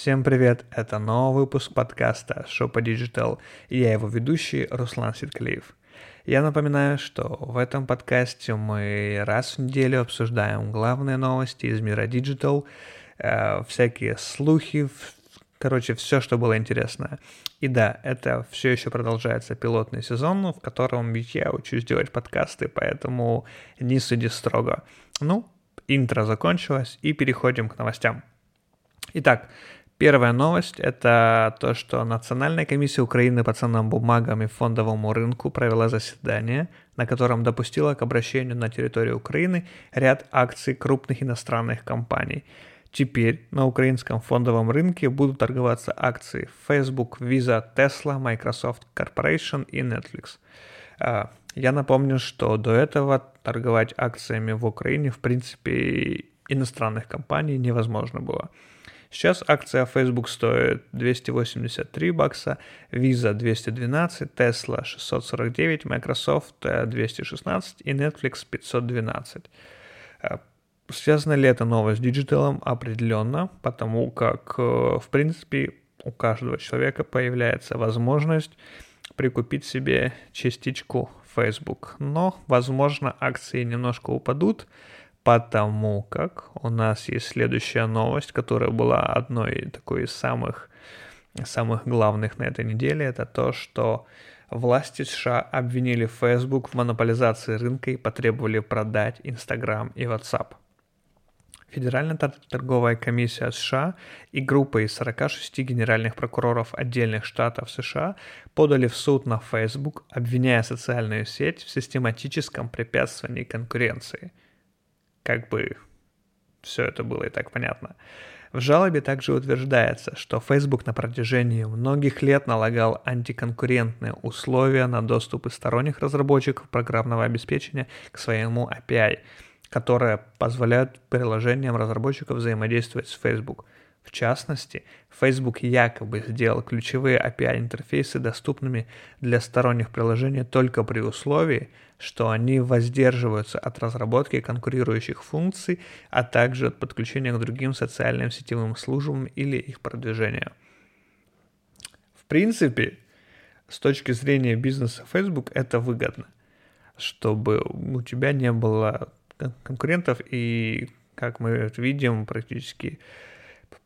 Всем привет, это новый выпуск подкаста Шопа Digital, и я его ведущий Руслан Ситклиев. Я напоминаю, что в этом подкасте мы раз в неделю обсуждаем главные новости из мира Digital, э, всякие слухи, короче, все, что было интересно. И да, это все еще продолжается пилотный сезон, в котором я учусь делать подкасты, поэтому не суди строго. Ну, интро закончилось, и переходим к новостям. Итак, Первая новость – это то, что Национальная комиссия Украины по ценным бумагам и фондовому рынку провела заседание, на котором допустила к обращению на территорию Украины ряд акций крупных иностранных компаний. Теперь на украинском фондовом рынке будут торговаться акции Facebook, Visa, Tesla, Microsoft Corporation и Netflix. А, я напомню, что до этого торговать акциями в Украине, в принципе, иностранных компаний невозможно было. Сейчас акция Facebook стоит 283 бакса, Visa 212, Tesla 649, Microsoft 216 и Netflix 512. Э, связана ли эта новость с диджиталом? Определенно, потому как, э, в принципе, у каждого человека появляется возможность прикупить себе частичку Facebook. Но, возможно, акции немножко упадут, потому как у нас есть следующая новость, которая была одной такой из самых, самых главных на этой неделе, это то, что власти США обвинили Facebook в монополизации рынка и потребовали продать Instagram и WhatsApp. Федеральная торговая комиссия США и группа из 46 генеральных прокуроров отдельных штатов США подали в суд на Facebook, обвиняя социальную сеть в систематическом препятствовании конкуренции – как бы все это было и так понятно. В жалобе также утверждается, что Facebook на протяжении многих лет налагал антиконкурентные условия на доступы сторонних разработчиков программного обеспечения к своему API, которые позволяют приложениям разработчиков взаимодействовать с Facebook – в частности, Facebook якобы сделал ключевые API-интерфейсы доступными для сторонних приложений только при условии, что они воздерживаются от разработки конкурирующих функций, а также от подключения к другим социальным сетевым службам или их продвижения. В принципе, с точки зрения бизнеса Facebook это выгодно, чтобы у тебя не было конкурентов и, как мы видим, практически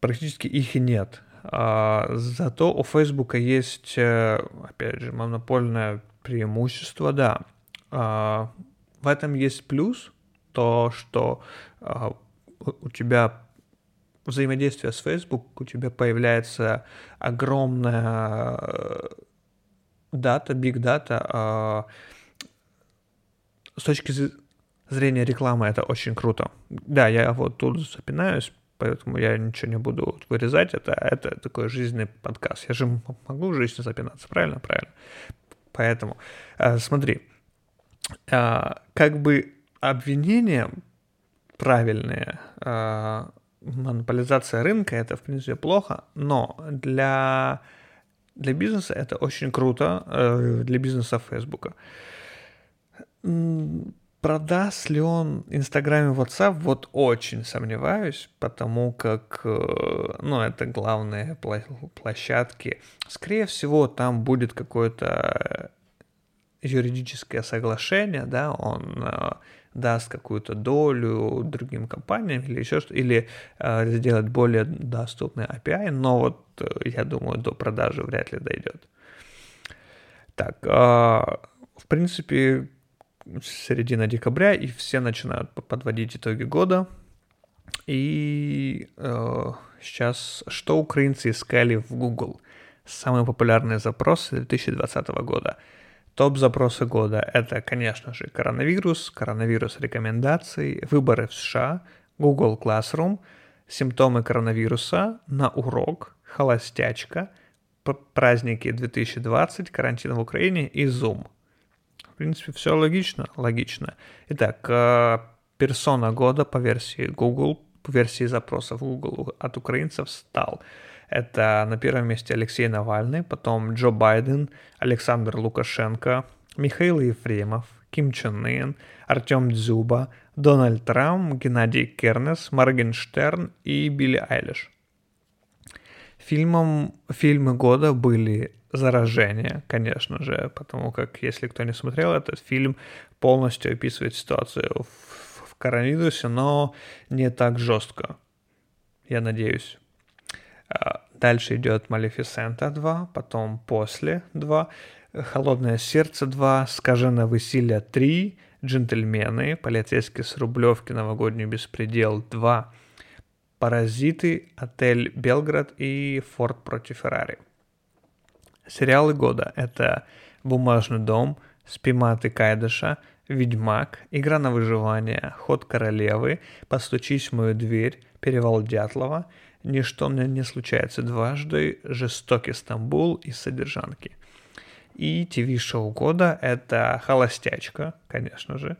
практически их и нет. А, зато у Фейсбука есть, э, опять же, монопольное преимущество, да. А, в этом есть плюс, то, что а, у тебя взаимодействие с Facebook, у тебя появляется огромная э, дата, big data. С точки зрения рекламы это очень круто. Да, я вот тут запинаюсь, поэтому я ничего не буду вырезать. Это, это такой жизненный подкаст. Я же могу в жизни запинаться, правильно? Правильно. Поэтому, э, смотри, э, как бы обвинения правильные, э, монополизация рынка, это, в принципе, плохо, но для, для бизнеса это очень круто, для бизнеса Фейсбука Продаст ли он Инстаграм и WhatsApp, вот очень сомневаюсь, потому как, э, ну, это главные площадки. Скорее всего, там будет какое-то юридическое соглашение, да, он э, даст какую-то долю другим компаниям или еще что или э, сделать более доступный API, но вот э, я думаю, до продажи вряд ли дойдет. Так, э, в принципе, середина декабря, и все начинают подводить итоги года. И э, сейчас что украинцы искали в Google? Самые популярные запросы 2020 года. Топ запросы года – это, конечно же, коронавирус, коронавирус рекомендаций, выборы в США, Google Classroom, симптомы коронавируса, на урок, холостячка, праздники 2020, карантин в Украине и Zoom – в принципе, все логично, логично. Итак, э, персона года по версии Google, по версии запросов Google от украинцев стал. Это на первом месте Алексей Навальный, потом Джо Байден, Александр Лукашенко, Михаил Ефремов, Ким Чен Ын, Артем Дзюба, Дональд Трамп, Геннадий Кернес, Моргенштерн и Билли Айлиш. Фильмом, фильмы года были «Заражение», конечно же, потому как, если кто не смотрел этот фильм, полностью описывает ситуацию в, в коронавирусе, но не так жестко, я надеюсь. А, дальше идет «Малефисента 2», потом «После 2», «Холодное сердце 2», «Скажено веселье 3», «Джентльмены», «Полицейский с Рублевки», «Новогодний беспредел 2», «Паразиты», «Отель Белград» и «Форд против Феррари». Сериалы года — это «Бумажный дом», «Спиматы Кайдаша», «Ведьмак», «Игра на выживание», «Ход королевы», «Постучись в мою дверь», «Перевал Дятлова», «Ничто мне не случается дважды», «Жестокий Стамбул» и «Содержанки». И ТВ-шоу года — это «Холостячка», конечно же,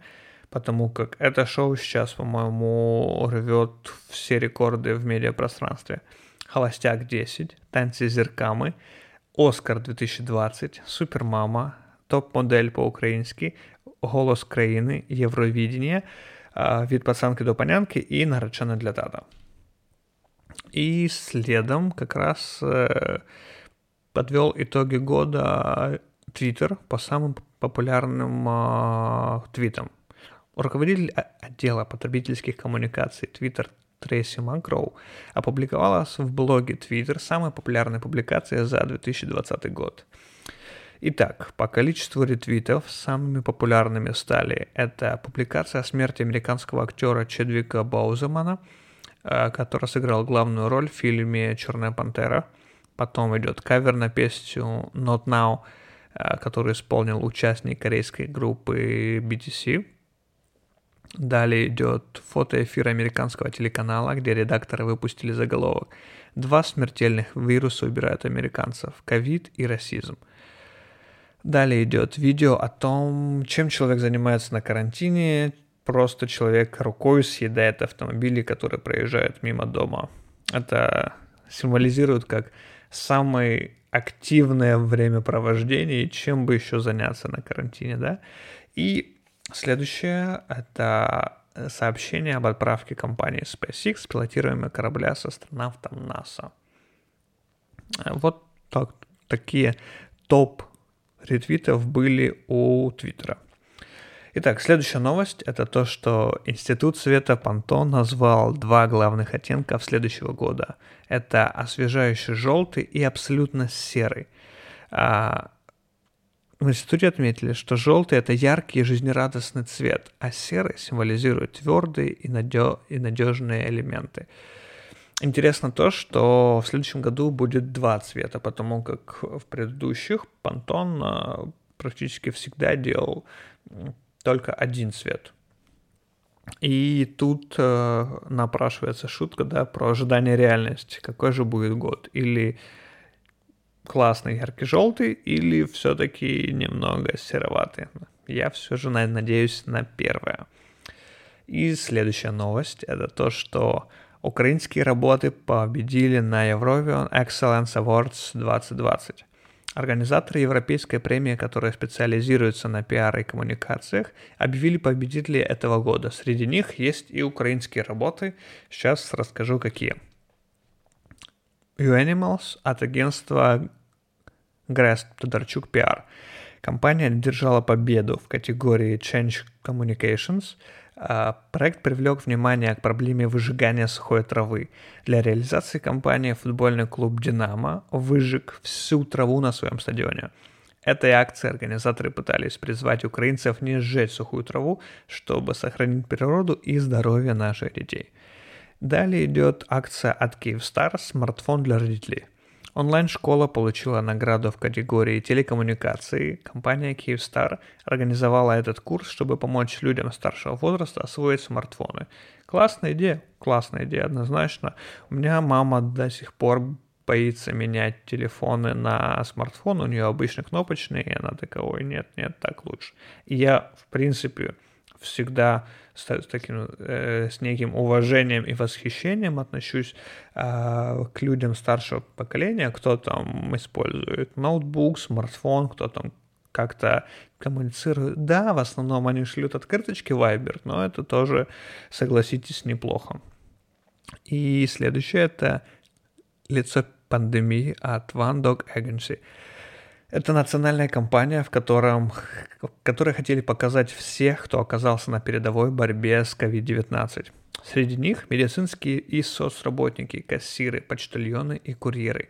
потому как это шоу сейчас, по-моему, рвет все рекорды в медиапространстве. «Холостяк 10», «Танцы зеркамы», «Оскар 2020», «Супермама», «Топ-модель по-украински», «Голос країни», «Євровидение», «Від пацанки до панянки» и «Наречена для тата». И следом как раз э, подвел итоги года Twitter по самым популярным э, твитам. Руководитель отдела потребительских коммуникаций Twitter Трейси Макроу опубликовала в блоге Twitter самые популярные публикации за 2020 год. Итак, по количеству ретвитов самыми популярными стали это публикация о смерти американского актера Чедвика Боуземана, э, который сыграл главную роль в фильме «Черная пантера», Потом идет кавер на песню Not Now, э, который исполнил участник корейской группы BTC. Далее идет фотоэфир американского телеканала, где редакторы выпустили заголовок «Два смертельных вируса убирают американцев – ковид и расизм». Далее идет видео о том, чем человек занимается на карантине. Просто человек рукой съедает автомобили, которые проезжают мимо дома. Это символизирует как самое активное времяпровождение, чем бы еще заняться на карантине, да. И следующее — это сообщение об отправке компании SpaceX пилотируемого корабля с астронавтом НАСА. Вот так, такие топ ретвитов были у Твиттера. Итак, следующая новость – это то, что Институт Света Пантон назвал два главных оттенка следующего года. Это освежающий желтый и абсолютно серый. А, в институте отметили, что желтый – это яркий и жизнерадостный цвет, а серый символизирует твердые и, надё... и надежные элементы. Интересно то, что в следующем году будет два цвета, потому как в предыдущих Пантон а, практически всегда делал только один цвет. И тут э, напрашивается шутка, да, про ожидание реальности. Какой же будет год? Или классный яркий желтый, или все-таки немного сероватый. Я все же надеюсь на первое. И следующая новость это то, что украинские работы победили на Eurovision Excellence Awards 2020. Организаторы Европейской премии, которая специализируется на пиар и коммуникациях, объявили победителей этого года. Среди них есть и украинские работы. Сейчас расскажу, какие. U Animals от агентства Грест Тодорчук PR. Компания одержала победу в категории Change Communications – а, проект привлек внимание к проблеме выжигания сухой травы. Для реализации кампании футбольный клуб «Динамо» выжег всю траву на своем стадионе. Этой акцией организаторы пытались призвать украинцев не сжечь сухую траву, чтобы сохранить природу и здоровье наших детей. Далее идет акция от Kyivstar «Смартфон для родителей». Онлайн-школа получила награду в категории телекоммуникации. Компания Kyivstar организовала этот курс, чтобы помочь людям старшего возраста освоить смартфоны. Классная идея, классная идея, однозначно. У меня мама до сих пор боится менять телефоны на смартфон, у нее обычно кнопочные, и она такая, ой, нет, нет, так лучше. И я, в принципе, всегда с, с таким, э, с неким уважением и восхищением отношусь э, к людям старшего поколения, кто там использует ноутбук, смартфон, кто там как-то коммуницирует. Да, в основном они шлют открыточки Viber, но это тоже, согласитесь, неплохо. И следующее это лицо пандемии от One Dog Agency. Это национальная компания, в, котором, в которой хотели показать всех, кто оказался на передовой борьбе с COVID-19. Среди них медицинские и соцработники, кассиры, почтальоны и курьеры.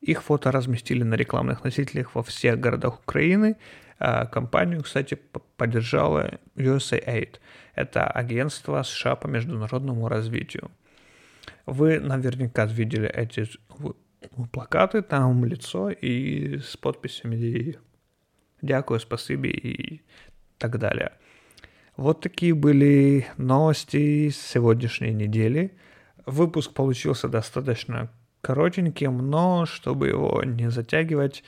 Их фото разместили на рекламных носителях во всех городах Украины. А компанию, кстати, поддержала USAID. Это агентство США по международному развитию. Вы наверняка видели эти плакаты, там лицо и с подписями «Дякую», «Спасибо» и так далее. Вот такие были новости сегодняшней недели. Выпуск получился достаточно коротеньким, но чтобы его не затягивать,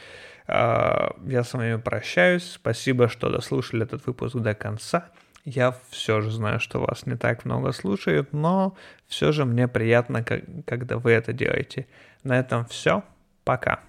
а, я с вами прощаюсь. Спасибо, что дослушали этот выпуск до конца. Я все же знаю, что вас не так много слушают, но все же мне приятно, когда вы это делаете. На этом все. Пока.